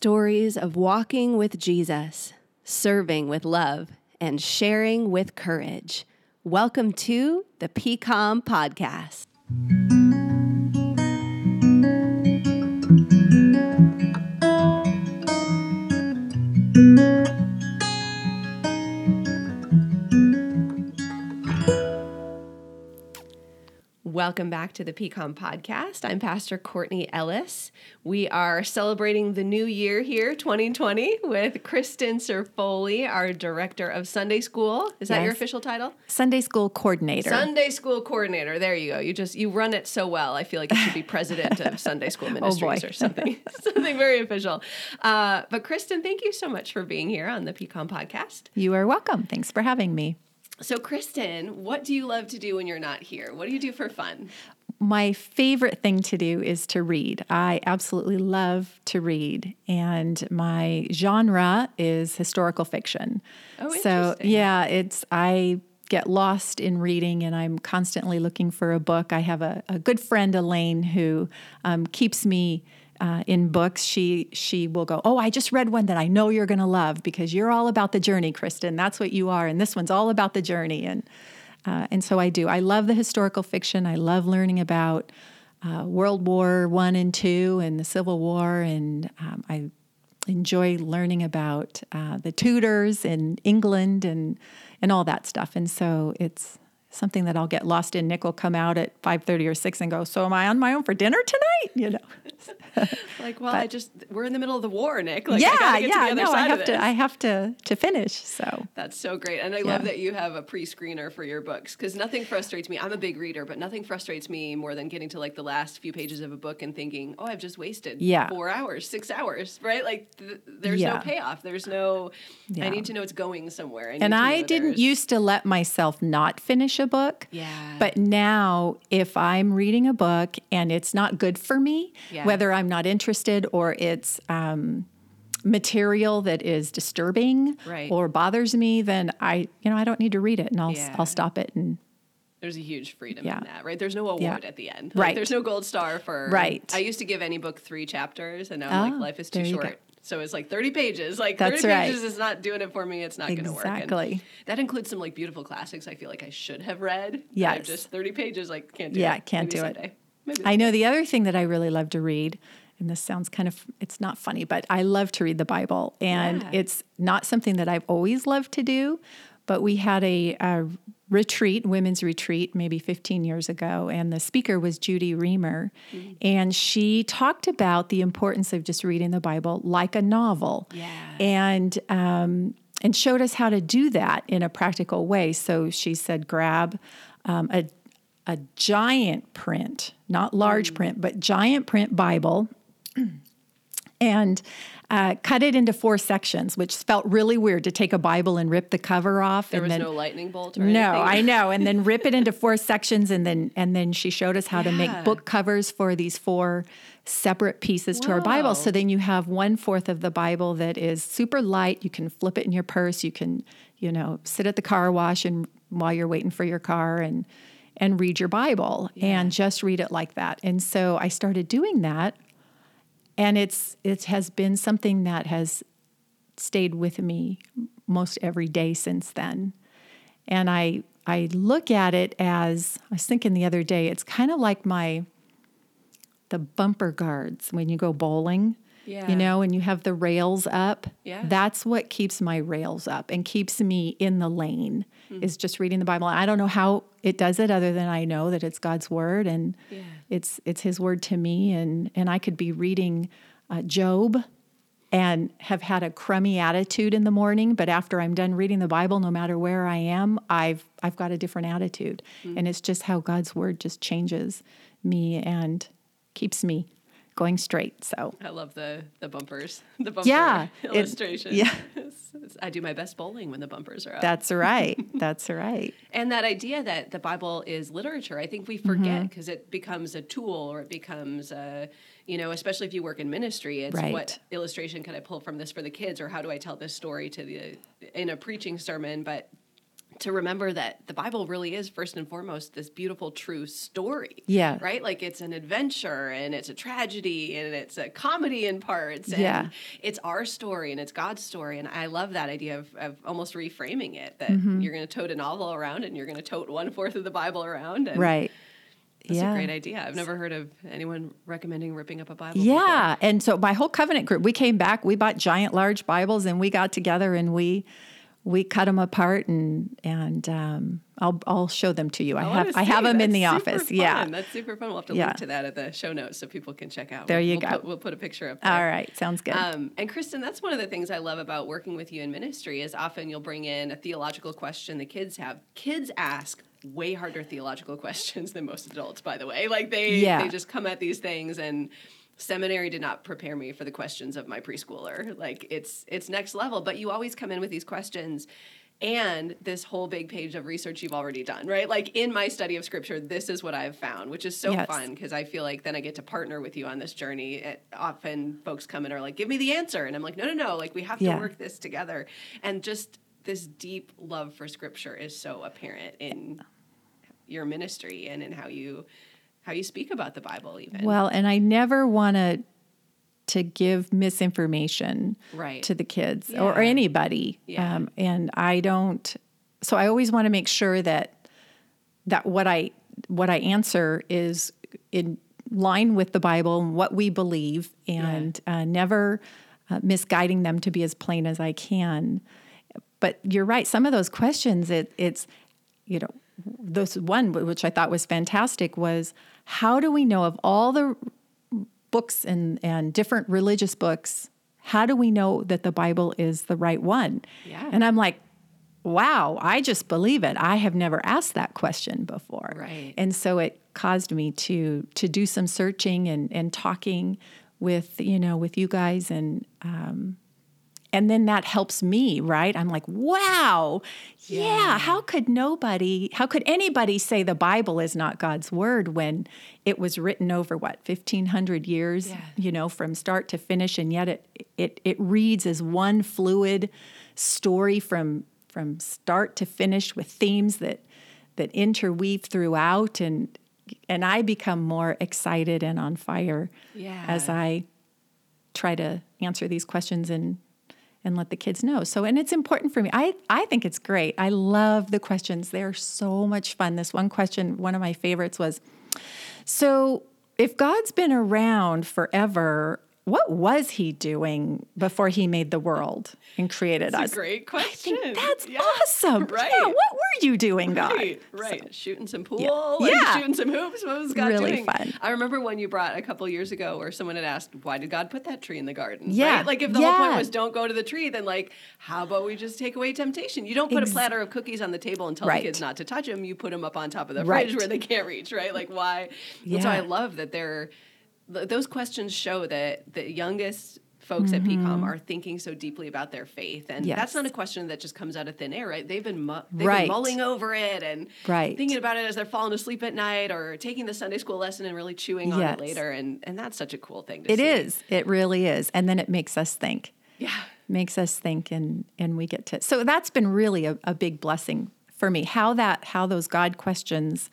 stories of walking with Jesus, serving with love, and sharing with courage. Welcome to the PCOM Podcast. Welcome back to the PCOM podcast. I'm Pastor Courtney Ellis. We are celebrating the new year here, 2020, with Kristen Serfoli, our director of Sunday School. Is that your official title? Sunday school coordinator. Sunday School Coordinator. There you go. You just you run it so well. I feel like you should be president of Sunday School Ministries boy. or something, something very official. Uh, but Kristen, thank you so much for being here on the PCOM podcast. you are welcome. Thanks for having me. So, Kristen, what do you love to do when you're not here? What do you do for fun? My favorite thing to do is to read. I absolutely love to read, and my genre is historical fiction. Oh, so yeah, it's I get lost in reading, and I'm constantly looking for a book. I have a, a good friend, Elaine, who um, keeps me. Uh, in books, she she will go. Oh, I just read one that I know you're going to love because you're all about the journey, Kristen. That's what you are, and this one's all about the journey. And uh, and so I do. I love the historical fiction. I love learning about uh, World War One and Two and the Civil War, and um, I enjoy learning about uh, the Tudors in England and and all that stuff. And so it's something that I'll get lost in. Nick will come out at five thirty or six and go. So am I on my own for dinner tonight? You know. Like, well, I just we're in the middle of the war, Nick. Like, yeah, get yeah. to the other no, I have to. I have to to finish. So That's so great. And I love that you have a pre screener for your books because nothing frustrates me. I'm a big reader, but nothing frustrates me more than getting to like the last few pages of a book and thinking, oh, I've just wasted Yeah. four hours, six hours, right? Like, th- there's no payoff. There's no, I need to know it's going somewhere. need and I didn't there's- used to let myself not finish a book. Yeah. But now, if I'm reading a book and it's not good for me, Yeah. whether I'm not interested or it's um, material that is disturbing Right. or bothers me, then I, you know, I don't need to read it, and I'll Yeah. I'll stop it and There's a huge freedom Yeah. in that, right? There's no award Yeah. at the end. Like, Right. there's no gold star for. Right. I used to give any book three chapters, and now I'm Oh, like, life is too there you go. short. So it's like 30 pages. Like That's 30 right. pages is not doing it for me. It's not going to work. Exactly. that includes some like beautiful classics I feel like I should have read. I'm just 30 pages, like can't do Yeah, it. can't Maybe do it. Maybe I know the other thing that I really love to read, and this sounds kind of, it's not funny, but I love to read the Bible. And Yeah. it's not something that I've always loved to do, but we had a, a retreat, women's retreat, maybe 15 years ago, and the speaker was Judy Reamer. Mm-hmm. And she talked about the importance of just reading the Bible like a novel. Yeah. And, um, and showed us how to do that in a practical way. So she said, grab um, a a giant print, not large print, but giant print Bible, and uh, cut it into four sections, which felt really weird to take a Bible and rip the cover off. There and was then, no lightning bolt or no, anything. I know, and then rip it into four sections, and then and then she showed us how to make book covers for these four separate pieces to our Bible. So then you have one fourth of the Bible that is super light. You can flip it in your purse. You can, you know, sit at the car wash and while you're waiting for your car and and read your Bible and just read it like that. And so I started doing that, and it's it has been something that has stayed with me most every day since then. And I I look at it as I was thinking the other day, it's kind of like my the bumper guards when you go bowling. Yeah. You know, and you have the rails up. Yeah. That's what keeps my rails up and keeps me in the lane Hmm. is just reading the Bible. I don't know how it does it other than I know that it's God's word and Yeah. it's it's his word to me and and I could be reading uh, Job and have had a crummy attitude in the morning but after i'm done reading the bible no matter where i am i've i've got a different attitude and it's just how god's word just changes me and keeps me going straight so I love the the bumpers, the bumper Yeah, it- illustration. yeah. I do my best bowling when the bumpers are up. that's right that's right and that idea that the Bible is literature, I think we Mm-hmm. forget because it becomes a tool or it becomes a, you know, especially if you work in ministry, it's Right. what illustration can I pull from this for the kids or how do I tell this story to the in a preaching sermon, but to remember that the Bible really is first and foremost this beautiful true story. Yeah. Right? Like it's an adventure and it's a tragedy and it's a comedy in parts. And Yeah. it's our story and it's God's story. And I love that idea of, of almost reframing it that Mm-hmm. you're going to tote a novel around and you're going to tote one fourth of the Bible around. And Right. That's yeah. a great idea. I've never heard of anyone recommending ripping up a Bible. Yeah. And so my whole covenant group, we came back, we bought giant large Bibles and we got together and we we cut them apart and and um, I'll I'll show them to you. I, before. have wanna I have them in the office. fun. Yeah. That's super fun. We'll have to Yeah. link to that at the show notes so people can check out. There We'll- you we'll go. Put, we'll put a picture up there. All right. Sounds good. Um, and Kristen, that's one of the things I love about working with you in ministry is often you'll bring in a theological question the kids have. Kids ask way harder theological questions than most adults, by the way. Like they Yeah. they just come at these things and seminary did not prepare me for the questions of my preschooler. Like it's it's next level, but you always come in with these questions and this whole big page of research you've already done, right? Like in my study of scripture, this is what I've found, which is so Yes. fun because I feel like then I get to partner with you on this journey. It, often folks come in and are like, "Give me the answer," and I'm like, "No, no, no! Like we have to Yeah. work this together." And just this deep love for scripture is so apparent in your ministry and in how you how you speak about the Bible, even. Well, and I never want to to give misinformation Right. to the kids or, or anybody. Yeah. Um, and I don't. So I always want to make sure that that what I what I answer is in line with the Bible and what we believe, and uh, never uh, misguiding them to be as plain as I can. But you're right. Some of those questions, it, it's you know, this one which I thought was fantastic was how do we know of all the books and and different religious books? How do we know that the Bible is the right one? Yeah. And I'm like, wow, I just believe it. I have never asked that question before. Right. And so it caused me to to do some searching and and talking with you know with you guys and um, and then that helps me right i'm like wow yeah. Yeah. how could nobody how could anybody say the bible is not god's word when it was written over what 1500 years Yeah. you know from start to finish and yet it it it reads as one fluid story from from start to finish with themes that that interweave throughout and and I become more excited and on fire Yeah. as I try to answer these questions and and let the kids know. So and it's important for me. I I think it's great. I love the questions. They're so much fun. This one question, one of my favorites was so if God's been around forever, what was he doing before he made the world and created us? That's us? a great I question. think that's Yeah. awesome. Right. Yeah, what were you doing, God? Right, right. Shooting some pool, Yeah. like Yeah. shooting some hoops. What was God Really doing? fun. I remember one you brought a couple years ago where someone had asked, why did God put that tree in the garden? Yeah. Right? Like if the whole point was don't go to the tree, then like, how about we just take away temptation? You don't put Ex- a platter of cookies on the table and tell Right. the kids not to touch them. You put them up on top of the Right. fridge where they can't reach, right? Like why? And so I love that they're, th- those questions show that the youngest folks at PCOM are thinking so deeply about their faith. And that's Mm-hmm. Not a question that just comes out of thin air, right? They've been, mu- they've Right. been mulling over it and Right. thinking about it as they're falling asleep at night or taking the Sunday school lesson and really chewing on it later. And, and that's such a cool thing to It see. is. It really is. And then it makes us think. Yeah. Makes us think and and we get to so that's been really a, a big blessing for me. How that how those God questions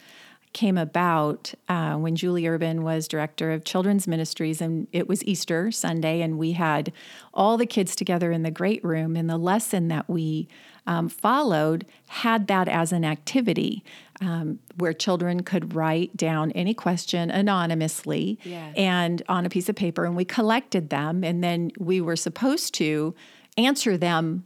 came about uh, when Julie Urban was director of children's ministries, and it was Easter Sunday, and we had all the kids together in the great room, and the lesson that we um, followed had that as an activity um, where children could write down any question anonymously Yeah. and on a piece of paper, and we collected them, and then we were supposed to answer them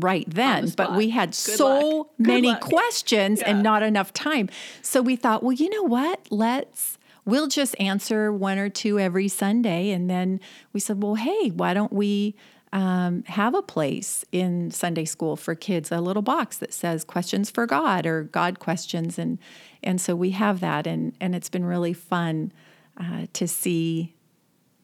right then, but we had Good so luck. Many questions Yeah. and not enough time. So we thought, well, you know what? Let's we'll just answer one or two every Sunday, and then we said, well, hey, why don't we? Um, have a place in Sunday school for kids, a little box that says questions for God or God questions, and and so we have that, and and it's been really fun uh, to see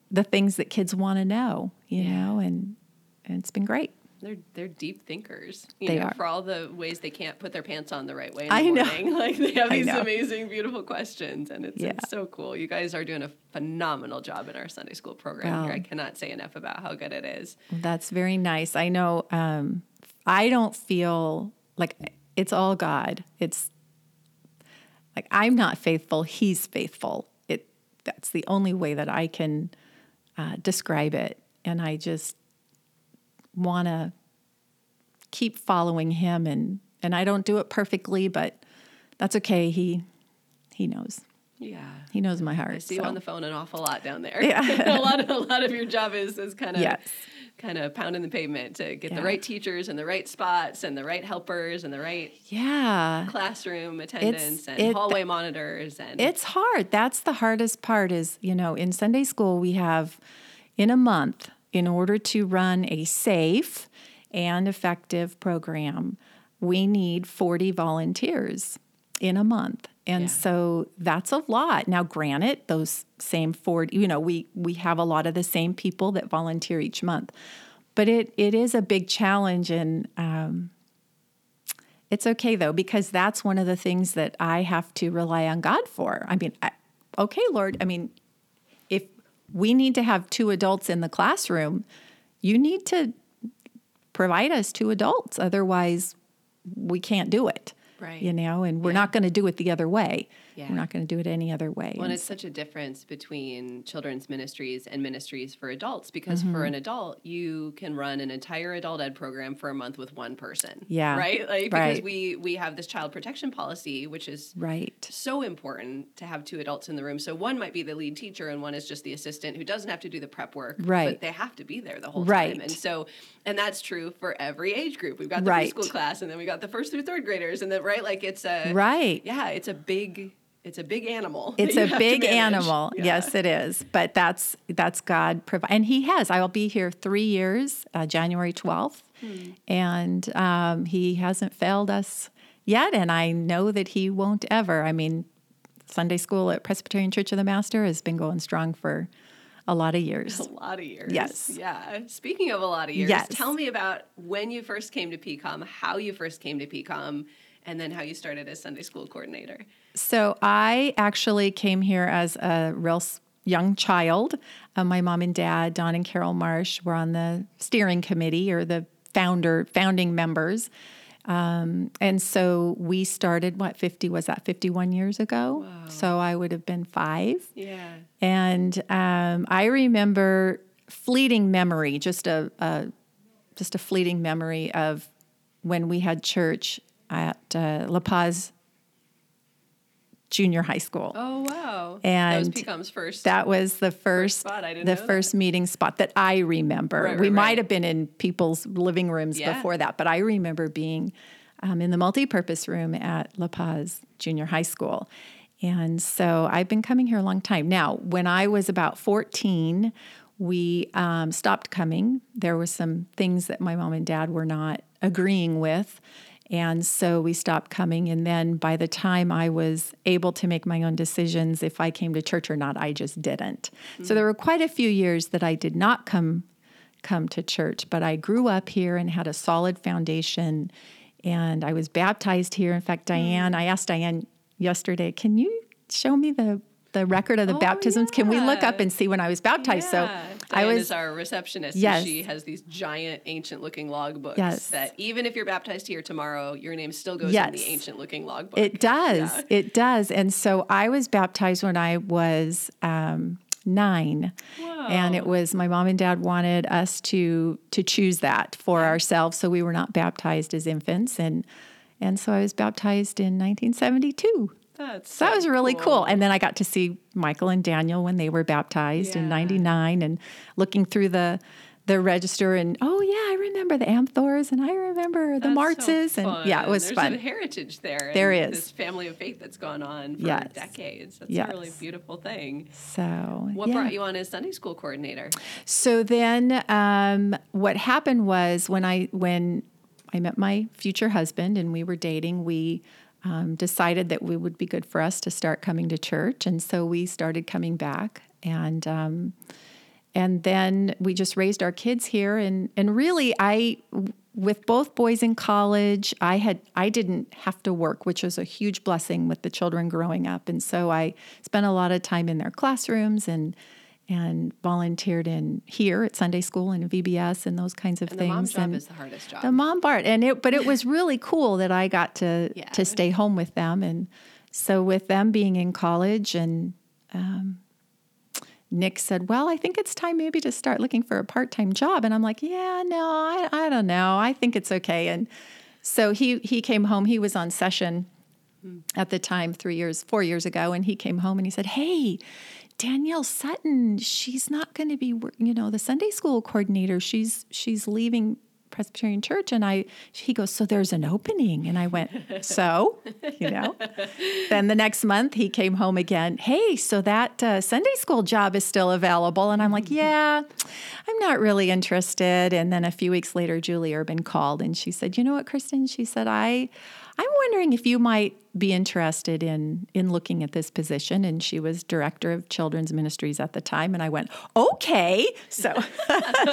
the things that kids want to know, you know, and and it's been great. They're they're deep thinkers. You They know, are. for all the ways they can't put their pants on the right way in the I know. Like they have these amazing, beautiful questions, and it's, Yeah. it's so cool. You guys are doing a phenomenal job in our Sunday school program here. I cannot say enough about how good it is. That's very nice. I know um, I don't feel like it's all God. It's like I'm not faithful; He's faithful. It that's the only way that I can uh, describe it, and I just want to keep following Him, and and I don't do it perfectly, but that's okay. He He knows. Yeah. He knows my heart. I see you on the phone an awful lot down there. Yeah. a lot of a lot of your job is is kind of Yes. kind of pounding the pavement to get the right teachers and the right spots and the right helpers and the right Yeah. classroom attendance and it- hallway monitors and It's hard. That's the hardest part is, you know, in Sunday school we have in a month in order to run a safe and effective program, we need 40 volunteers in a month. And Yeah. so that's a lot. Now granted, those same 40, you know, we we have a lot of the same people that volunteer each month. But it it is a big challenge and um it's okay though, because that's one of the things that I have to rely on God for. I mean, I, okay, Lord, I mean, we need to have two adults in the classroom, you need to provide us two adults. Otherwise, we can't do it. Right. You know, and we're not going to do it the other way. Yeah. We're not going to do it any other way. Well, and it's such a difference between children's ministries and ministries for adults because Mm-hmm. for an adult, you can run an entire adult ed program for a month with one person. Yeah. Right? Like because we we have this child protection policy, which is right. so important to have two adults in the room. So one might be the lead teacher and one is just the assistant who doesn't have to do the prep work. Right. But they have to be there the whole Right. time. And so and that's true for every age group. We've got the Right. preschool class and then we got the first through third graders and then right like it's a Right. yeah, it's a big it's a big animal. It's a big animal. Yeah. Yes, it is. But that's that's God provide, and He has. I will be here three years, uh, January twelfth, Hmm. and um, He hasn't failed us yet, and I know that He won't ever. I mean, Sunday school at Presbyterian Church of the Master has been going strong for a lot of years. A lot of years. Yes. Yeah. Speaking of a lot of years, Yes. tell me about when you first came to PCOM, how you first came to PCOM, and then how you started as Sunday school coordinator. So I actually came here as a real young child. Uh, my mom and dad, Don and Carol Marsh, were on the steering committee or the founder founding members. Um, and so we started what 50 was that 51 years ago so i would have been five Yeah. and um, I remember fleeting memory, just a, a just a fleeting memory of when we had church at uh, La Paz Junior High School. Oh wow. that was And first. That was the first, didn't the know that. first meeting spot that I remember. Right, we right, might have been in people's living rooms Yeah. before that, but I remember being um, in the multi-purpose room at La Paz Junior High School. And so I've been coming here a long time. Now, when I was about 14, we um, stopped coming. There were some things that my mom and dad were not agreeing with. And so we stopped coming. And then by the time I was able to make my own decisions if I came to church or not, I just didn't. So hmm. there were quite a few years that I did not come come to church, but I grew up here and had a solid foundation. And I was baptized here. In fact, hmm. Diane, I asked Diane yesterday, can you show me the the record of the Oh, baptisms? Can we look up and see when I was baptized? Yeah. So Diane I was is our receptionist. and Yes. she has these giant, ancient-looking logbooks. Yes. That even if you're baptized here tomorrow, your name still goes in the ancient-looking logbook. It does. Yeah. It does. And so I was baptized when I was um, nine, and it was my mom and dad wanted us to to choose that for ourselves, so we were not baptized as infants, and and so I was baptized in 1972. That's So that was really cool. And then I got to see Michael and Daniel when they were baptized in 99 and looking through the the register and oh yeah, I remember the Amthors and I remember the That's so Martzes and yeah, it fun. was There's fun. a heritage there. There is. This family of faith that's gone on for Yes. decades. That's Yes. a really beautiful thing. So What yeah. brought you on as Sunday school coordinator? So then, um, what happened was when I when I met my future husband and we were dating, we um, decided that we would be good for us to start coming to church, and so we started coming back. And. Um, and then we just raised our kids here. And and really I with both boys in college I had I didn't have to work which was a huge blessing with the children growing up. And so I spent a lot of time in their classrooms and and volunteered in here at Sunday school and VBS and those kinds of And things. the mom job and is the hardest job. the mom part, and it, but it was really cool that I got to Yeah. to stay home with them, and so with them being in college, and um, Nick said, "Well, I think it's time maybe to start looking for a part time job," and I'm like, "Yeah, no, I, I don't know, I think it's okay," and so he he came home. He was on session at the time, three years, four years ago, and he came home and he said, "Hey." Danielle Sutton, she's not going to be, you know, the Sunday school coordinator. She's she's leaving Presbyterian Church, and I. He goes, so there's an opening, and I went, so, you know. then the next month he came home again. Hey, so that uh, Sunday school job is still available, and I'm like, yeah, I'm not really interested. And then a few weeks later, Julie Urban called, and she said, you know what, Kristen? She said, I. I'm wondering if you might be interested in in looking at this position. And she was director of children's ministries at the time, and I went, okay. So,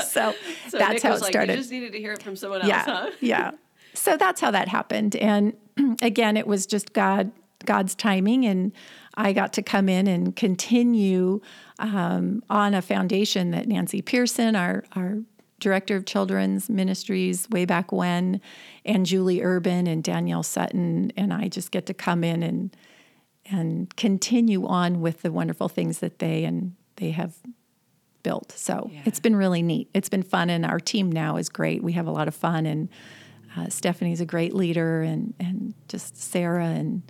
so, So that's Nick how it like, started. You just needed to hear it from someone else, yeah, huh? yeah. So that's how that happened. And again, it was just God God's timing, and I got to come in and continue um, on a foundation that Nancy Pearson, our our director of children's ministries way back when, and Julie Urban and Danielle Sutton, and I just get to come in and and continue on with the wonderful things that they and they have built. So Yeah. it's been really neat. It's been fun, and our team now is great. We have a lot of fun, and uh, Stephanie's a great leader, and and just Sarah and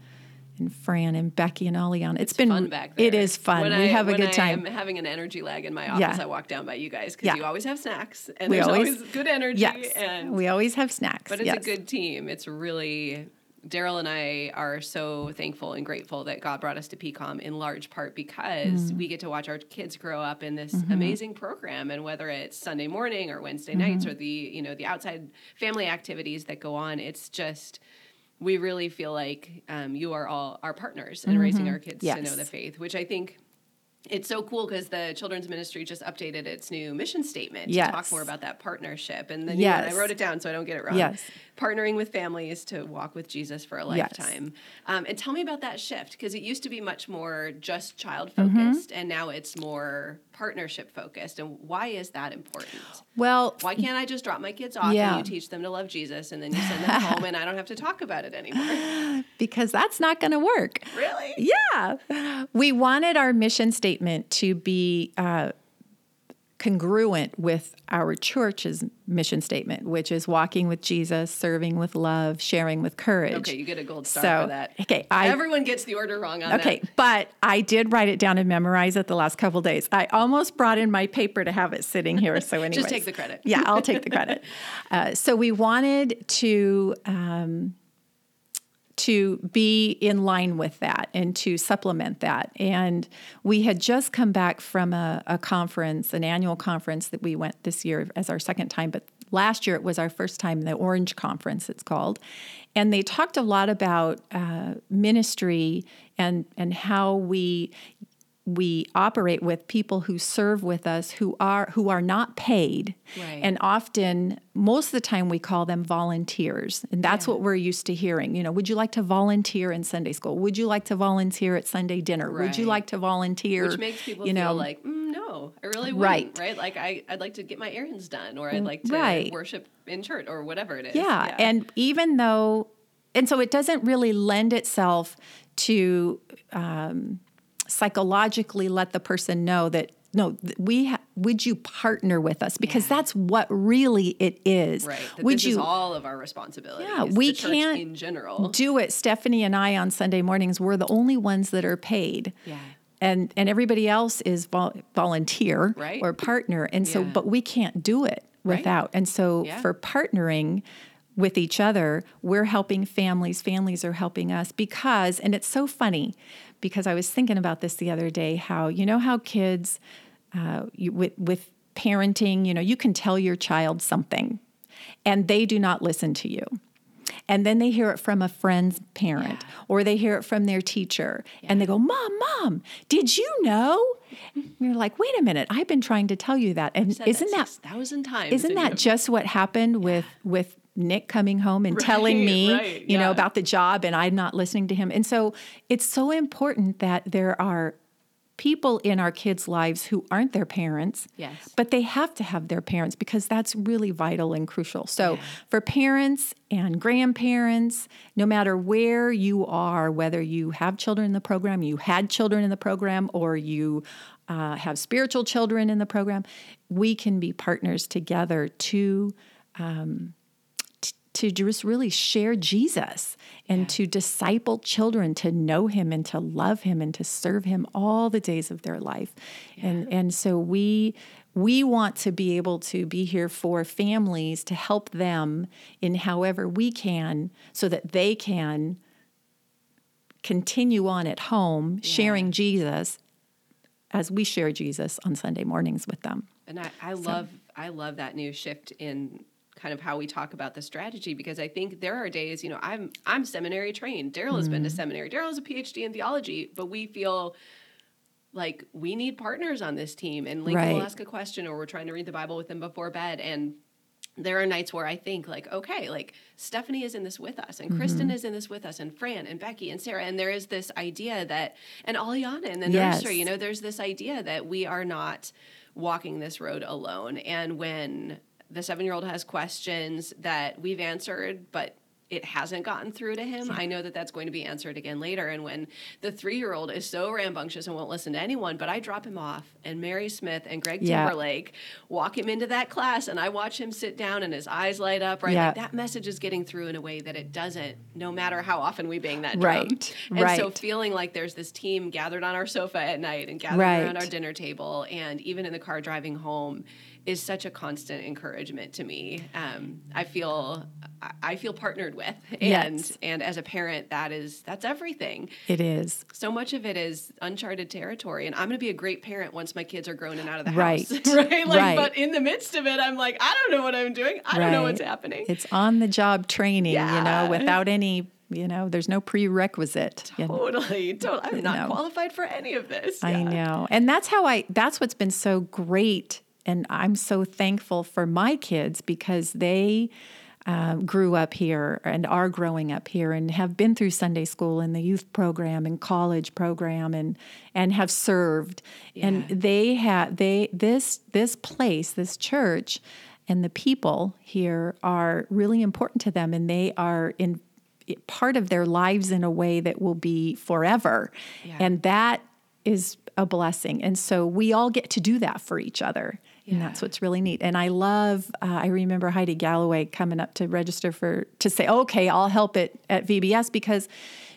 and Fran and Becky and Oleana. it's been fun back there. It is fun. When we I, have a good time. am having an energy lag in my office, Yeah. I walk down by you guys because Yeah. you always have snacks and We there's always- always, good energy. yes, And we always have snacks. But it's yes. a good team. It's really Daryl and I are so thankful and grateful that God brought us to PCOM in large part because Mm. we get to watch our kids grow up in this Mm-hmm. amazing program and whether it's Sunday morning or Wednesday Mm-hmm. nights or the, you know, the outside family activities that go on, it's just we really feel like um, you are all our partners in raising our kids to know Mm-hmm. The faith, which I think it's so cool because the children's ministry just updated its new mission statement to talk more about that partnership. And then one, I wrote it down so I don't get it wrong. Yes. Partnering with families to walk with Jesus for a Yes. lifetime. Um, and tell me about that shift because it used to be much more just child Mm-hmm. focused and now it's more partnership focused. And why is that important? well, Why can't I just drop my kids off Yeah. and you teach them to love Jesus and then you send them home and I don't have to talk about it anymore? because that's not going to work. Really? Yeah. We wanted our mission statement to be uh, congruent with our church's mission statement, which is walking with Jesus, serving with love, sharing with courage. Okay, you get a gold star So, for that. okay, I- Everyone gets the order wrong on Okay, that. Okay, but I did write it down and memorize it the last couple days. I almost brought in my paper to have it sitting here. So, anyway, just take the credit. Yeah, I'll take the credit. Uh, so we wanted to um, to be in line with that and to supplement that. And we had just come back from a, a conference, an annual conference that we went this year as our second time, but last year it was our first time, the Orange Conference, it's called. And they talked a lot about uh, ministry and and how we we operate with people who serve with us who are who are not paid Right. and often most of the time we call them volunteers and that's Yeah. what we're used to hearing you know would you like to volunteer in sunday school would you like to volunteer at sunday dinner would you like to volunteer Which makes people you know feel like, mm, no, I really wouldn't. Right. Right. Like, I, I'd like to get my errands done, or I'd like to Right. worship in church, or whatever it is. yeah. and even though and so it doesn't really lend itself to um, psychologically let the person know that no we ha- would you partner with us because Yeah. that's what really it is right. That would you is all of our responsibility. Yeah, we can't in general. do it. Stephanie and I on Sunday mornings, we're the only ones that are paid. Yeah. And and everybody else is vol- volunteer Right. or partner. And so Yeah. but we can't do it Right. without. And so Yeah. for partnering with each other, we're helping families, families are helping us because and it's so funny because I was thinking about this the other day how you know how kids uh, you, with with parenting, you know, you can tell your child something and they do not listen to you. And then they hear it from a friend's parent Yeah. or they hear it from their teacher and they go, Mom, Mom, did you know? And you're like, wait a minute, I've been trying to tell you that. And isn't that thousand times? isn't that just what happened with with Nick coming home and telling me, right, you know, about the job and I'm not listening to him. And so it's so important that there are people in our kids' lives who aren't their parents. Yes. But they have to have their parents because that's really vital and crucial. So, for parents and grandparents, no matter where you are, whether you have children in the program, you had children in the program, or you uh, have spiritual children in the program, we can be partners together to to just really share Jesus and to disciple children to know him and to love him and to serve him all the days of their life. And and so we we want to be able to be here for families to help them in however we can so that they can continue on at home sharing Jesus as we share Jesus on Sunday mornings with them. And I, I love I love that new shift in kind of how we talk about the strategy because I think there are days, you know, I'm I'm seminary trained. Daryl has been to mm. seminary. Daryl has a PhD in theology, but we feel like we need partners on this team. And Lincoln will ask a question or we're trying to read the Bible with them before bed. And there are nights where I think like, okay, like Stephanie is in this with us and Kristen mm-hmm. is in this with us and Fran and Becky and Sarah. And there is this idea that, and Aliana in the Yes. nursery, you know, there's this idea that we are not walking this road alone. And when the seven year old has questions that we've answered, but it hasn't gotten through to him. I know that that's going to be answered again later. And when the three year old is so rambunctious and won't listen to anyone, but I drop him off, and Mary Smith and Greg Yeah. Timberlake walk him into that class, and I watch him sit down and his eyes light up, right? Yeah. Like that message is getting through in a way that it doesn't, no matter how often we bang that drum. Right, And so feeling like there's this team gathered on our sofa at night and gathered Right. around our dinner table, and even in the car driving home, is such a constant encouragement to me. Um, I feel I- I feel partnered with, and Yes. and as a parent, that is that's everything. It is. So much of it is uncharted territory, and I'm going to be a great parent once my kids are grown and out of the Right. house, right? Like, Right. but in the midst of it, I'm like, I don't know what I'm doing. I don't know what's happening. It's on the job training, you know, without any, you know, there's no prerequisite. you know. Totally, totally. I'm not No. qualified for any of this. I Yeah. know. And that's how I, that's what's been so great. And I'm so thankful for my kids because they um, grew up here and are growing up here and have been through Sunday school and the youth program and college program and and have served. And they have they this this place, this church and the people here are really important to them and they are in part of their lives in a way that will be forever. And that is a blessing. And so we all get to do that for each other. And that's what's really neat. And I love, uh, I remember Heidi Galloway coming up to register for, to say, okay, I'll help it at VBS because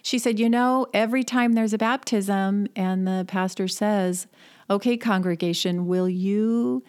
she said, you know, every time there's a baptism and the pastor says, okay, congregation, will you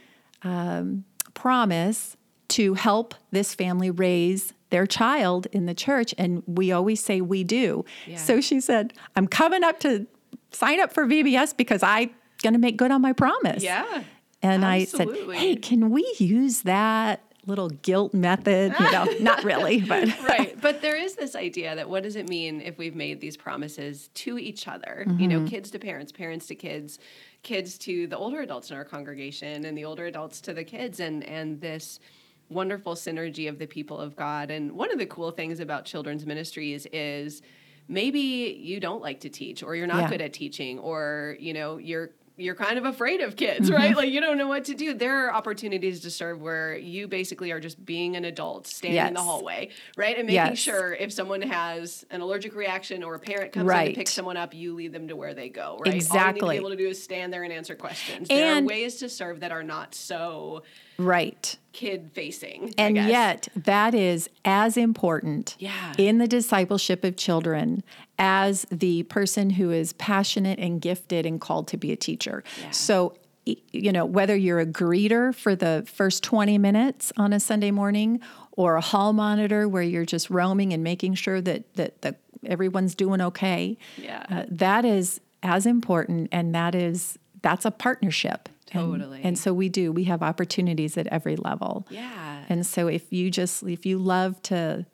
um, promise to help this family raise their child in the church and we always say we do so she said i'm coming up to sign up for vbs because i'm going to make good on my promise Yeah. And i said hey can we use that little guilt method you know not really but right. But there is this idea that what does it mean if we've made these promises to each other? You know, mm-hmm. kids to parents, parents to kids, kids to the older adults in our congregation, and the older adults to the kids, and and this wonderful synergy of the people of God. And one of the cool things about children's ministries is maybe you don't like to teach or you're not Yeah. good at teaching or you know you're you're kind of afraid of kids, right? Mm-hmm. Like you don't know what to do. There are opportunities to serve where you basically are just being an adult standing in the hallway, right? And making Yes. sure if someone has an allergic reaction or a parent comes in Right. to pick someone up, you lead them to where they go, right? All you need to Exactly. be able to do is stand there and answer questions. there are ways to serve that are not so right kid facing. and yet that is as important Yeah. in the discipleship of children as the person who is passionate and gifted and called to be a teacher so you know whether you're a greeter for the first 20 minutes on a sunday morning or a hall monitor where you're just roaming and making sure that that, that everyone's doing okay Yeah. uh, that is as important and that is that's a partnership And- Totally. and so we do we have opportunities at every level yeah. and so if you just if you love to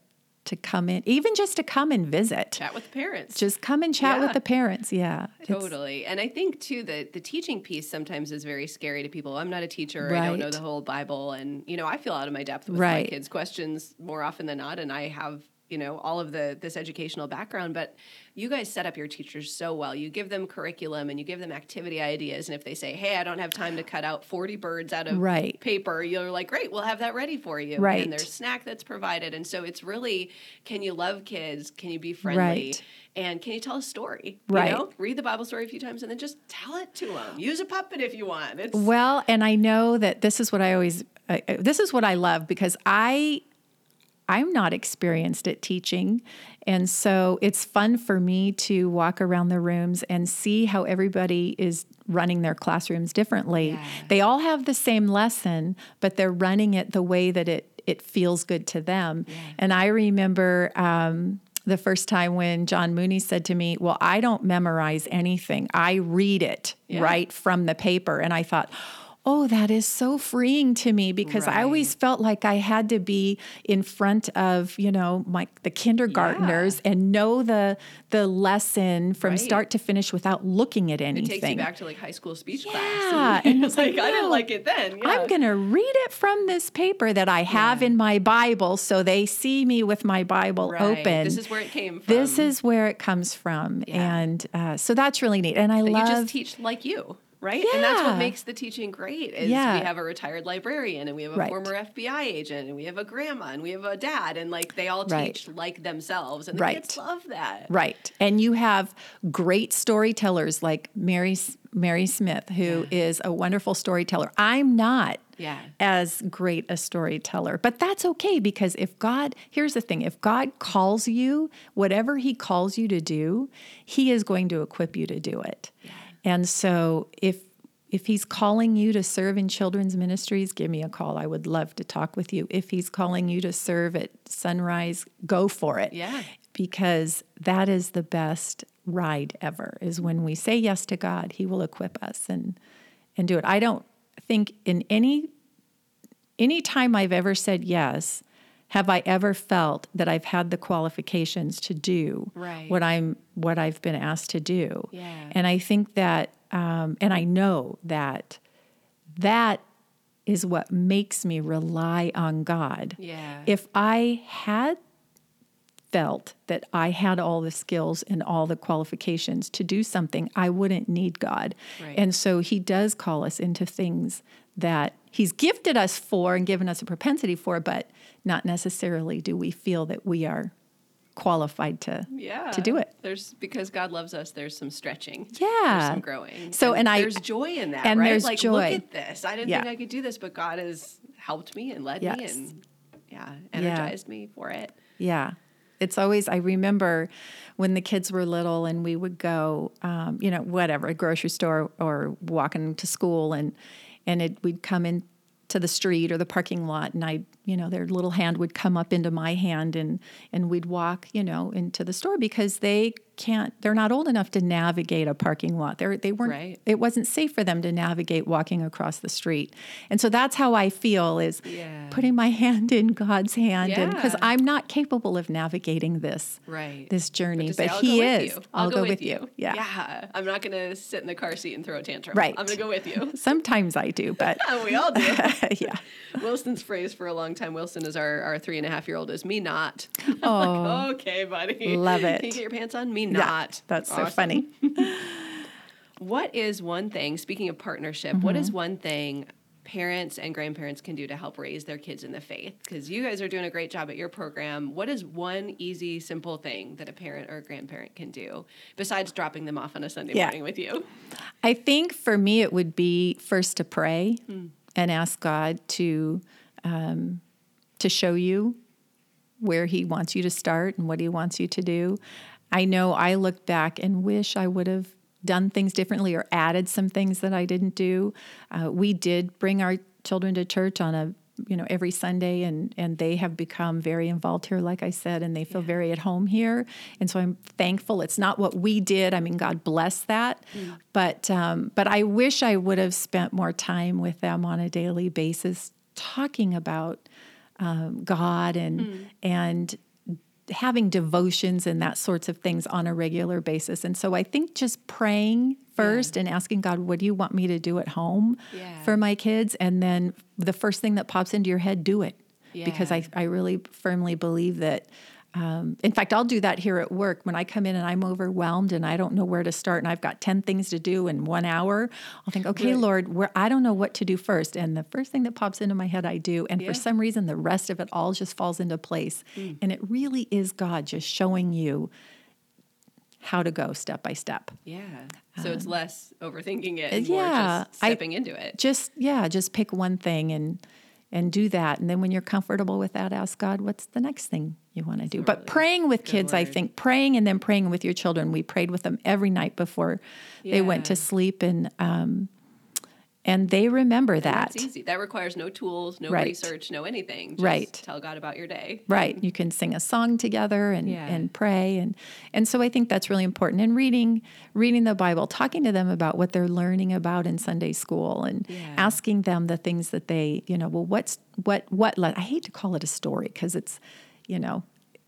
to come in, even just to come and visit, Chat with the parents. just come and chat Yeah. with the parents. Yeah. Totally. And I think too that the teaching piece sometimes is very scary to people. I'm not a teacher. I don't know the whole Bible and you know, I feel out of my depth with my kids' questions more often than not and I have you know all of the this educational background but you guys set up your teachers so well you give them curriculum and you give them activity ideas and if they say hey i don't have time to cut out 40 birds out of Right. paper you're like great we'll have that ready for you Right. and there's snack that's provided and so it's really can you love kids can you be friendly Right. and can you tell a story Right. you know read the bible story a few times and then just tell it to them use a puppet if you want it's Well, and I know that this is what I always uh, this is what I love because I I'm not experienced at teaching. And so it's fun for me to walk around the rooms and see how everybody is running their classrooms differently. Yeah. They all have the same lesson, but they're running it the way that it it feels good to them. And I remember um, the first time when John Mooney said to me, Well, I don't memorize anything, I read it Yeah. right from the paper. And I thought, Oh, that is so freeing to me because I always felt like I had to be in front of, you know, my the kindergartners and know the the lesson from Right. start to finish without looking at anything. it takes you back to like high school speech Yeah, class and and it's like like, i didn't like it then yeah. I'm going to read it from this paper that I have in my Bible so they see me with my Bible Right. open. This is where it came from. This is where it comes from. And uh, so that's really neat. And I that love you just teach like you, right? And that's what makes the teaching great. Is Yeah. we have a retired librarian and we have a Right. former FBI agent and we have a grandma and we have a dad and like they all Right. teach like themselves and the Right. kids love that. Right. And you have great storytellers like Mary Mary Smith, who is a wonderful storyteller. I'm not Yeah. as great a storyteller, but that's okay because if God, here's the thing, if God calls you, whatever he calls you to do, he is going to equip you to do it. And so if if he's calling you to serve in children's ministries, give me a call. I would love to talk with you. If he's calling you to serve at Sunrise, go for it Yeah. because that is the best ride ever is when we say yes to God, he will equip us and and do it. I don't think in any any time I've ever said yes, have I ever felt that I've had the qualifications to do Right. what I'm what I've been asked to do. Yeah. And I think that um, and I know that that is what makes me rely on God Yeah. if I had felt that I had all the skills and all the qualifications to do something, I wouldn't need God. Right. And so He does call us into things that He's gifted us for and given us a propensity for, but not necessarily do we feel that we are qualified to yeah. to do it. There's because God loves us, there's some stretching. Yeah. There's some growing. So, and I- there's joy in that, and right? there's like joy. look at this. I didn't Yeah. think I could do this, but God has helped me and led me and yeah, energized me for it. Yeah. It's always, I remember when the kids were little and we would go, um, you know, whatever, a grocery store or walking to school and, and it, we'd come in to the street or the parking lot and I, you know, their little hand would come up into my hand and, and we'd walk, you know, into the store because they can't, they're not old enough to navigate a parking lot. They're, they weren't, Right. it wasn't safe for them to navigate walking across the street. And so that's how I feel is Yeah. putting my hand in God's hand and because Yeah. I'm not capable of navigating this Right. this journey, but, say, "I'll he go with is. you. I'll, go, with you. Yeah. Yeah. I'm not going to sit in the car seat and throw a tantrum. Right. I'm going to go with you. Sometimes I do, but we all do. yeah. Wilson's phrase for a long time, Wilson is our, our three and a half year old, is me not. Oh, like, okay, buddy. Love it. Can you get your pants on? Me yeah, not. that's so funny. What is one thing, speaking of partnership, what Mm-hmm. is one thing parents and grandparents can do to help raise their kids in the faith? Because you guys are doing a great job at your program. What is one easy, simple thing that a parent or a grandparent can do besides dropping them off on a Sunday Yeah. morning with you? I think for me, it would be first to pray Hmm. and ask God to um, to show you where He wants you to start and what He wants you to do. I know I look back and wish I would have done things differently or added some things that I didn't do. Uh, we did bring our children to church on a you know every Sunday and and they have become very involved here like I said and they feel very at home here. And so I'm thankful. It's not what we did. I mean God bless that. But um, but I wish I would have spent more time with them on a daily basis talking about um, God and and having devotions and that sorts of things on a regular basis. And so I think just praying first and asking God, what do you want me to do at home Yeah. for my kids? And then the first thing that pops into your head, do it. Because I, I really firmly believe that um, in fact, I'll do that here at work when I come in and I'm overwhelmed and I don't know where to start and I've got 10 things to do in one hour. I'll think, okay, right. Lord, where I don't know what to do first. And the first thing that pops into my head, I do. And yeah. for some reason, the rest of it all just falls into place. Mm. And it really is God just showing you how to go step by step. Yeah. So um, it's less overthinking it and yeah, just stepping I, into it. Just yeah, just pick one thing and and do that. And then when you're comfortable with that, ask God, what's the next thing you want to do? But praying with kids, word. I think praying and then praying with your children. We prayed with them every night before yeah. they went to sleep, and um, and they remember and that. That's easy. That requires no tools, no right. research, no anything. Just right. Tell God about your day. Right. You can sing a song together and, yeah. and pray and and so I think that's really important. And reading reading the Bible, talking to them about what they're learning about in Sunday school, and yeah. asking them the things that they you know well what's what what I hate to call it a story because it's you know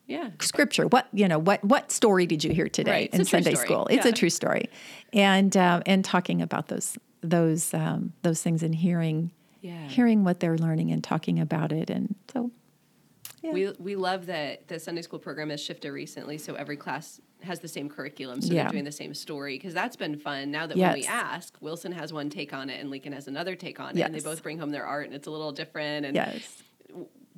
yeah scripture what you know what what story did you hear today right. in sunday story. school it's yeah. a true story and uh, and talking about those those um, those things and hearing yeah. hearing what they're learning and talking about it and so yeah. we we love that the Sunday school program has shifted recently so every class has the same curriculum so yeah. they're doing the same story because that's been fun now that yes. when we ask Wilson has one take on it and Lincoln has another take on it yes. and they both bring home their art and it's a little different and yes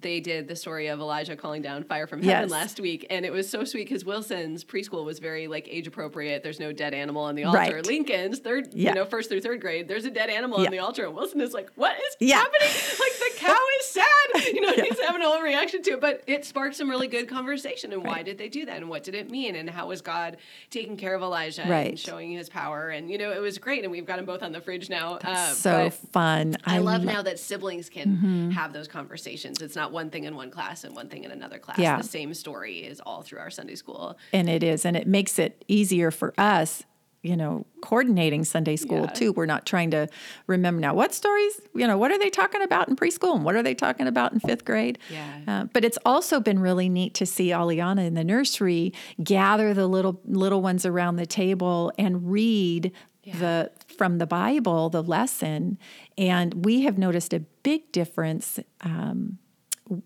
they did the story of Elijah calling down fire from heaven yes. last week, and it was so sweet because Wilson's preschool was very like age appropriate. There's no dead animal on the altar. Right. Lincoln's third, yeah. you know, first through third grade, there's a dead animal yeah. on the altar, and Wilson is like, "What is yeah. happening? Like the cow is sad." You know, he's having a whole reaction to it, but it sparked some really good conversation. And right. why did they do that? And what did it mean? And how was God taking care of Elijah right. and showing His power? And you know, it was great. And we've got them both on the fridge now. Uh, so fun. I, I love lo- now that siblings can mm-hmm. have those conversations. It's not one thing in one class and one thing in another class. Yeah. The same story is all through our Sunday school. And it is. And it makes it easier for us you know, coordinating Sunday school yeah. too. We're not trying to remember now what stories, you know, what are they talking about in preschool and what are they talking about in fifth grade. Yeah. Uh, but it's also been really neat to see Aliana in the nursery gather the little little ones around the table and read yeah. the from the Bible the lesson, and we have noticed a big difference um,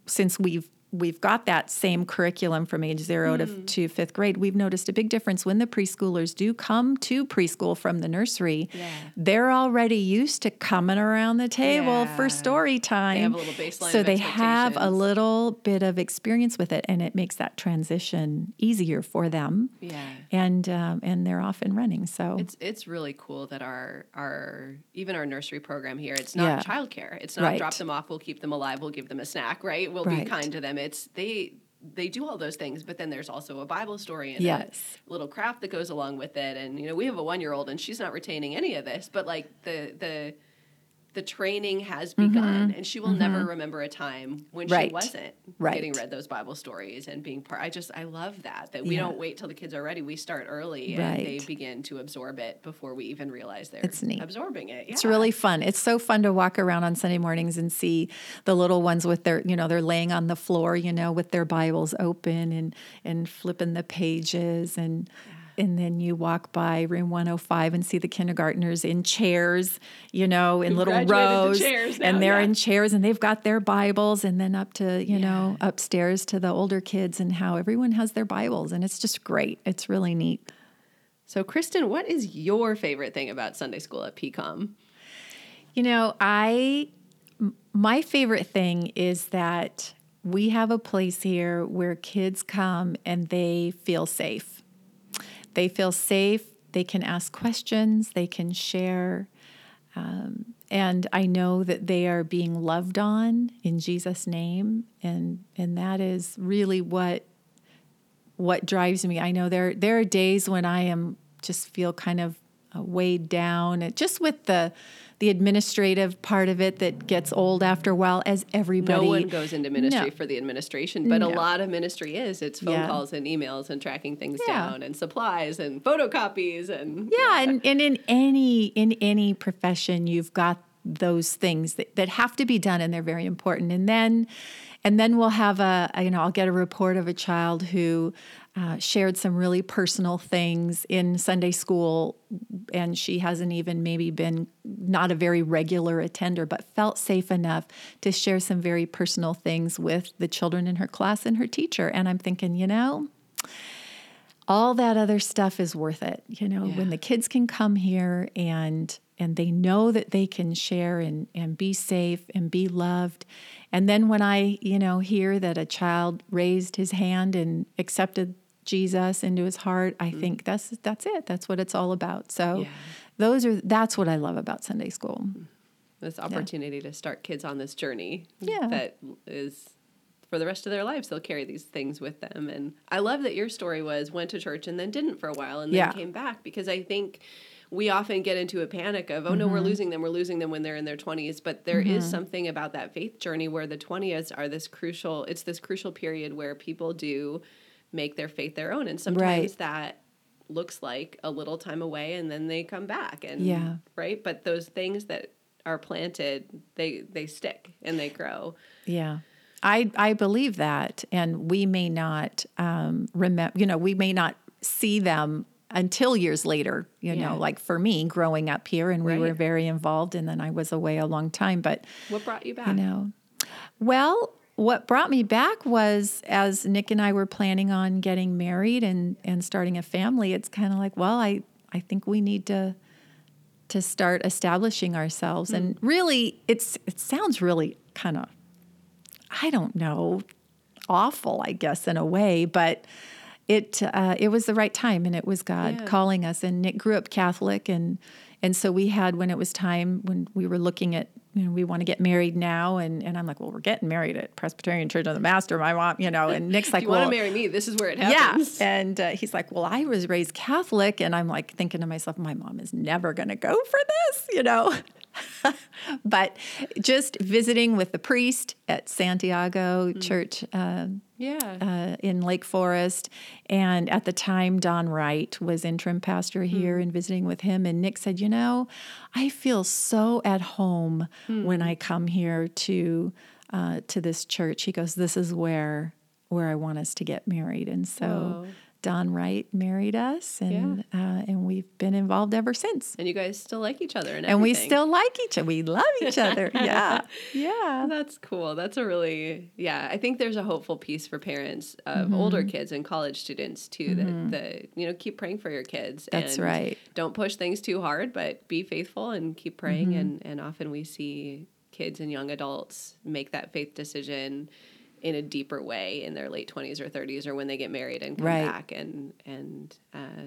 since we've we've got that same curriculum from age zero mm. to, hmm. to fifth grade, we've noticed a big difference when the preschoolers do come to preschool from the nursery. Yeah. They're already used to coming around the table yeah. for story time. They have a little baseline. So they have a little bit of experience with it, and it makes that transition easier for them. Yeah. And um, and they're off and running. So it's it's really cool that our our even our nursery program here, it's not yeah. childcare. It's not right. drop them off, we'll keep them alive, we'll give them a snack, right? We'll right. be kind to them it's they they do all those things, but then there's also a Bible story and yes. a little craft that goes along with it. And you know, we have a one year old and she's not retaining any of this, but like the the the training has begun mm-hmm. and she will mm-hmm. never remember a time when right. she wasn't right. getting read those bible stories and being part i just i love that that we yeah. don't wait till the kids are ready we start early right. and they begin to absorb it before we even realize they're it's neat. absorbing it yeah. it's really fun it's so fun to walk around on sunday mornings and see the little ones with their you know they're laying on the floor you know with their bibles open and and flipping the pages and and then you walk by room 105 and see the kindergartners in chairs, you know, in little rows. now, and they're yeah. in chairs and they've got their Bibles and then up to, you yeah. know, upstairs to the older kids and how everyone has their Bibles. And it's just great. It's really neat. So, Kristen, what is your favorite thing about Sunday school at PCOM? You know, I, my favorite thing is that we have a place here where kids come and they feel safe they feel safe. They can ask questions. They can share. Um, and I know that they are being loved on in Jesus' name, and and that is really what what drives me. I know there there are days when I am just feel kind of uh, weighed down, just with the the administrative part of it that gets old after a while, as everybody. No one goes into ministry no. for the administration, but no. a lot of ministry is. It's phone yeah. calls and emails and tracking things yeah. down and supplies and photocopies and yeah, and, and in any in any profession, you've got those things that, that have to be done and they're very important. And then and then we'll have a, you know, I'll get a report of a child who uh, shared some really personal things in Sunday school, and she hasn't even maybe been not a very regular attender, but felt safe enough to share some very personal things with the children in her class and her teacher. And I'm thinking, you know, all that other stuff is worth it. You know, Yeah. when the kids can come here and and they know that they can share and, and be safe and be loved. And then when I, you know, hear that a child raised his hand and accepted Jesus into his heart, I think that's that's it. That's what it's all about. So Mm-hmm. Yeah. those are that's what I love about Sunday school. This opportunity to start kids on this journey Yeah. that is for the rest of their lives they'll carry these things with them and i love that your story was went to church and then didn't for a while and then Yeah. came back because i think we often get into a panic of oh no Mm-hmm. we're losing them we're losing them when they're in their 20s but there is something about that faith journey where the 20s are this crucial it's this crucial period where people do make their faith their own and sometimes Right. that looks like a little time away and then they come back and Yeah. right but those things that are planted they they stick and they grow Yeah. I, I believe that. And we may not um, remember, you know, we may not see them until years later, you Yeah. know, like for me growing up here and we were very involved and then I was away a long time. But, what brought you back you know, well, what brought me back was as Nick and I were planning on getting married and, and starting a family, it's kind of like, well, I, I think we need to to start establishing ourselves. And really it's it sounds really kind of I don't know, awful, I guess, in a way, but it uh, it was the right time, and it was God Yeah. calling us. And Nick grew up Catholic, and and so we had when it was time when we were looking at you know we want to get married now, and and I'm like, well, we're getting married at Presbyterian Church of the Master, my mom, you know, and Nick's like, you well, want to marry me this is where it happens. yeah. And uh, he's like, Well, I was raised Catholic. And I'm like thinking to myself, My mom is never going to go for this, you know? but just visiting with the priest at Santiago Church uh, yeah uh, in Lake Forest. And at the time, Don Wright was interim pastor here and visiting with him. And Nick said, You know, I feel so at home when I come here to. Uh, to this church, he goes. This is where where I want us to get married, and so Whoa. Don Wright married us, and uh, and we've been involved ever since. and you guys still like each other and And we still like each other. We love each other. Yeah, yeah. That's cool. That's a really yeah. I think there's a hopeful piece for parents of Mm-hmm. older kids and college students too. That the you know keep praying for your kids. That's and right. Don't push things too hard, but be faithful and keep praying. Mm-hmm. And and often we see kids and young adults make that faith decision in a deeper way in their late twenties or thirties or when they get married and come Right. back and and uh,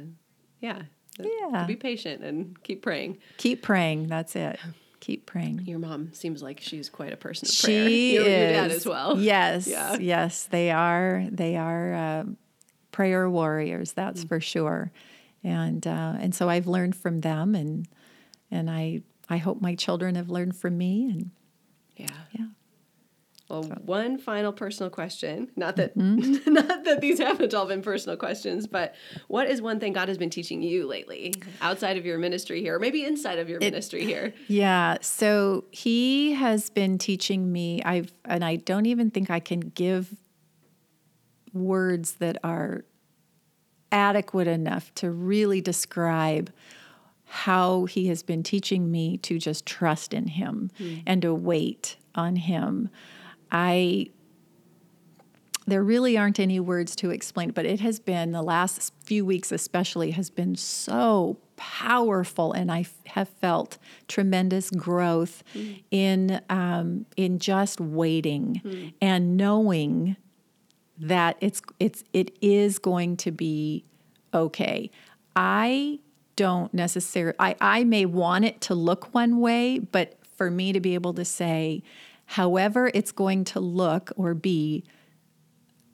yeah Yeah. Be patient and keep praying. Keep praying. That's it. Keep praying. Your mom seems like she's quite a person of prayer. She your, is. your dad as well. Yes. Yeah. Yes, they are. They are uh, prayer warriors. That's Mm. for sure. And uh, and so I've learned from them, and and I I hope my children have learned from me. And Yeah. yeah. Well, one final personal question. Not that Mm-hmm. not that these haven't all been personal questions, but what is one thing God has been teaching you lately outside of your ministry here, or maybe inside of your ministry here? Yeah. So he has been teaching me. I've and I don't even think I can give words that are adequate enough to really describe how he has been teaching me to just trust in him and to wait on him. I there really aren't any words to explain, but it has been the last few weeks, especially, has been so powerful, and I f- have felt tremendous growth in um, in just waiting and knowing that it's it's it is going to be okay. I don't necessarily I, I may want it to look one way, but for me to be able to say, however it's going to look or be,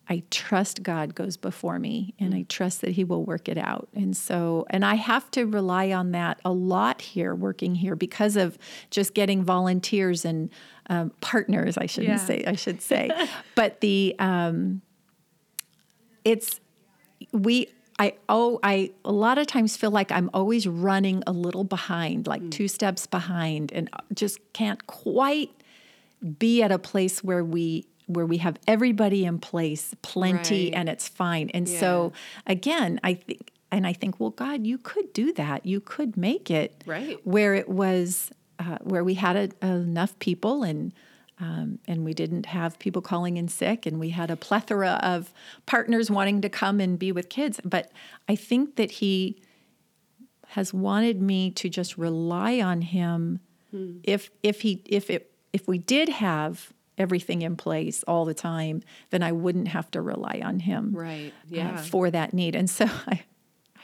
I trust God goes before me and I trust that He will work it out. And so, and I have to rely on that a lot here, working here, because of just getting volunteers and um, partners, I shouldn't Yeah. say, I should say. but the, um, it's, we, I oh I a lot of times feel like I'm always running a little behind, like two steps behind, and just can't quite be at a place where we where we have everybody in place, plenty, Right. and it's fine. And so again, I think and I think, well, God, you could do that. You could make it Right. where it was uh, where we had a, enough people and um, and we didn't have people calling in sick and we had a plethora of partners wanting to come and be with kids but i think that he has wanted me to just rely on him if if he if it if we did have everything in place all the time then i wouldn't have to rely on him Right. uh, Yeah. for that need. And so I,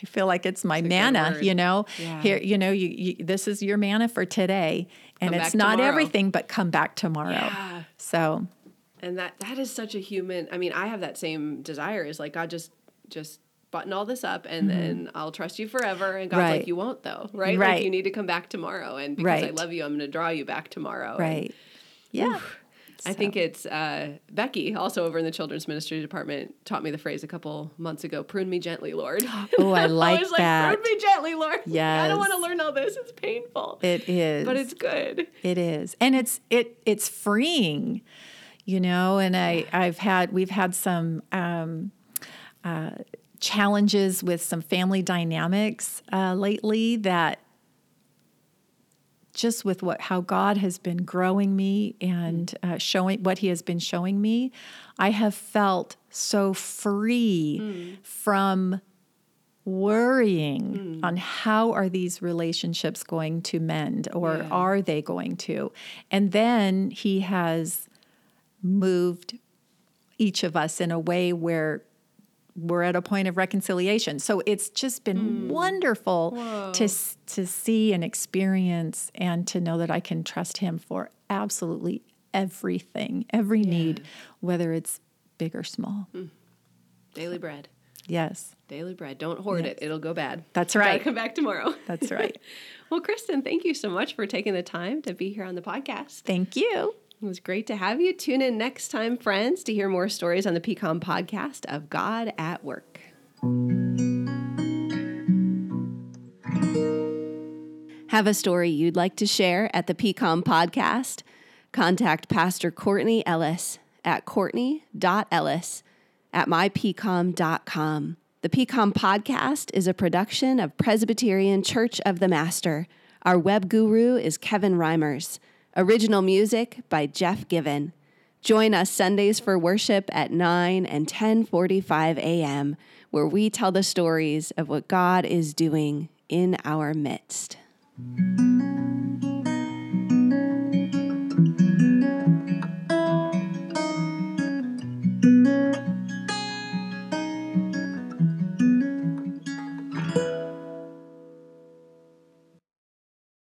I feel like it's my manna, you know. Yeah. Here, you know, you, you this is your manna for today, and Come it's not tomorrow. everything, but come back tomorrow. Yeah. So And that that is such a human. I mean, I have that same desire. Is like God just just button all this up, and then I'll trust you forever. And God's Mm-hmm. Right. like, you won't though, right? Right. Like you need to come back tomorrow, and because I love you, I'm going to draw you back tomorrow. And right, yeah. I think it's uh, Becky, also over in the children's ministry department, taught me the phrase a couple months ago: "Prune me gently, Lord." Oh, I like was that. like, "Prune me gently, Lord." Yeah. I don't want to learn all this; it's painful. It is, but it's good. It is, and it's it it's freeing, you know. And I I've had we've had some um, uh, challenges with some family dynamics uh, lately that just with what how God has been growing me and uh, showing what He has been showing me, I have felt so free from worrying on how are these relationships going to mend or Yeah. are they going to? And then he has moved each of us in a way where we're at a point of reconciliation so it's just been hmm. wonderful to to see and experience and to know that I can trust him for absolutely everything every need whether it's big or small hmm. Daily bread. yes Daily bread. Don't hoard Yes. it; it'll go bad. That's Gotta right. come back tomorrow. that's right well, Kristen, thank you so much for taking the time to be here on the podcast. thank you It was great to have you. Tune in next time, friends, to hear more stories on the PCOM podcast of God at Work. Have a story you'd like to share at the PCOM podcast? Contact Pastor Courtney Ellis at courtney.ellis at mypcom.com. The PCOM podcast is a production of Presbyterian Church of the Master. Our web guru is Kevin Reimers. Original music by Jeff Given. Join us Sundays for worship at 9 and 10:45 a.m. where we tell the stories of what God is doing in our midst.